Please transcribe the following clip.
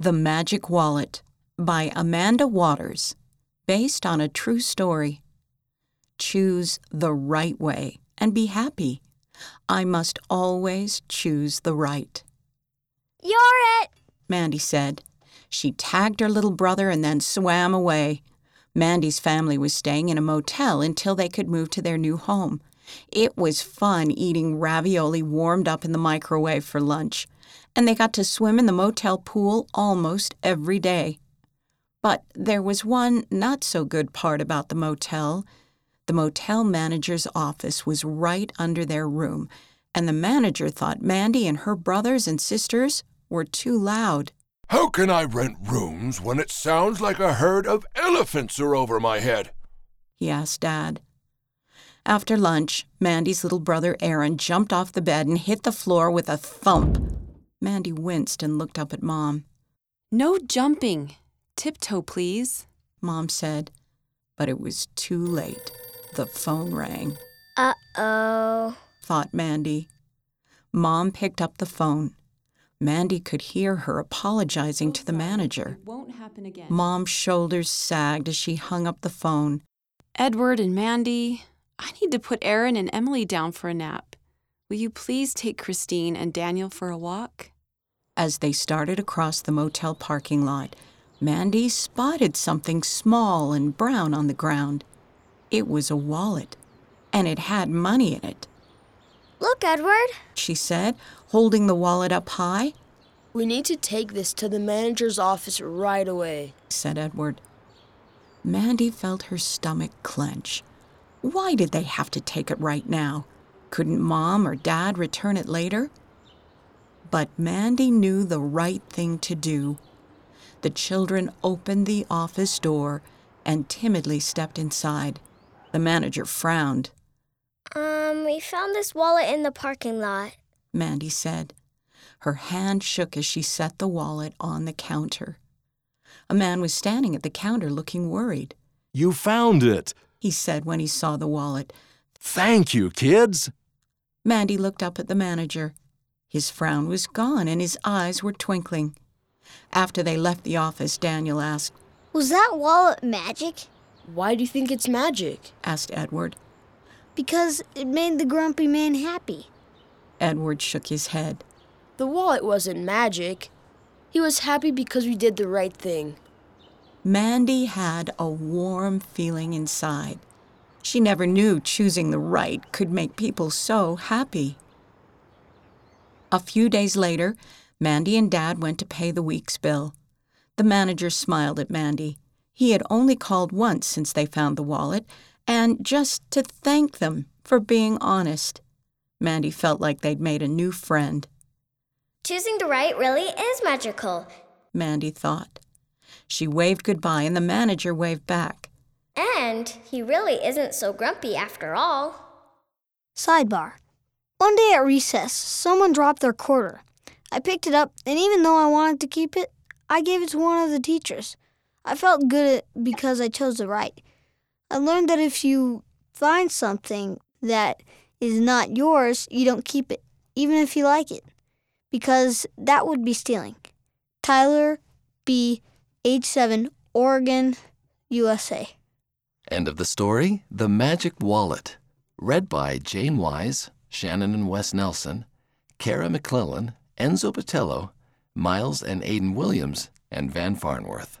The Magic Wallet by Amanda Waters, based on a true story. Choose the right way and be happy. I must always choose the right. You're it! Mandy said. She tagged her little brother and then swam away. Mandy's family was staying in a motel until they could move to their new home. It was fun eating ravioli warmed up in the microwave for lunch, and they got to swim in the motel pool almost every day. But there was one not so good part about the motel. The motel manager's office was right under their room, and the manager thought Mandy and her brothers and sisters were too loud. How can I rent rooms when it sounds like a herd of elephants are over my head? He asked Dad. After lunch, Mandy's little brother Aaron jumped off the bed and hit the floor with a thump. Mandy winced and looked up at Mom. No jumping. Tiptoe, please. Mom said, but it was too late. The phone rang. Uh oh, thought Mandy. Mom picked up the phone. Mandy could hear her apologizing to the manager. It won't happen again. Mom's shoulders sagged as she hung up the phone. Edward and Mandy, I need to put Aaron and Emily down for a nap. Will you please take Christine and Daniel for a walk? As they started across the motel parking lot, Mandy spotted something small and brown on the ground. It was a wallet, and it had money in it. look, Edward. She said, holding the wallet up high, We need to take this to the manager's office right away. said Edward. Mandy felt her stomach clench. Why did they have to take it right now? Couldn't Mom or Dad return it later? But Mandy knew the right thing to do. The children opened the office door and timidly stepped inside. The manager frowned. Um, we found this wallet in the parking lot. Mandy said. Her hand shook as she set the wallet on the counter. A man was standing at the counter looking worried. You found it. He said when he saw the wallet. Thank you, kids. Mandy looked up at the manager. His frown was gone and his eyes were twinkling. After they left the office, Daniel asked, Was that wallet magic? Why do you think it's magic? asked Edward. Because it made the grumpy man happy. Edward shook his head. The wallet wasn't magic. He was happy because we did the right thing. Mandy had a warm feeling inside. She never knew choosing the right could make people so happy. A few days later, Mandy and Dad went to pay the week's bill. The manager smiled at Mandy. He had only called once since they found the wallet, and just to thank them for being honest. Mandy felt like they'd made a new friend, Choosing the right really is magical. Mandy thought. She waved goodbye, and the manager waved back. And he really isn't so grumpy after all. Sidebar. One day at recess, someone dropped their quarter. I picked it up, and even though I wanted to keep it, I gave it to one of the teachers. I felt good because I chose the right. I learned that if you find something that is not yours, you don't keep it, even if you like it, because that would be stealing. Tyler B., age 7, Oregon, USA. End of the story The Magic Wallet. Read by Jane Wise, Shannon and Wes Nelson, Kara McClellan, Enzo Patello, Miles and Aidan Williams, and Van Farnworth.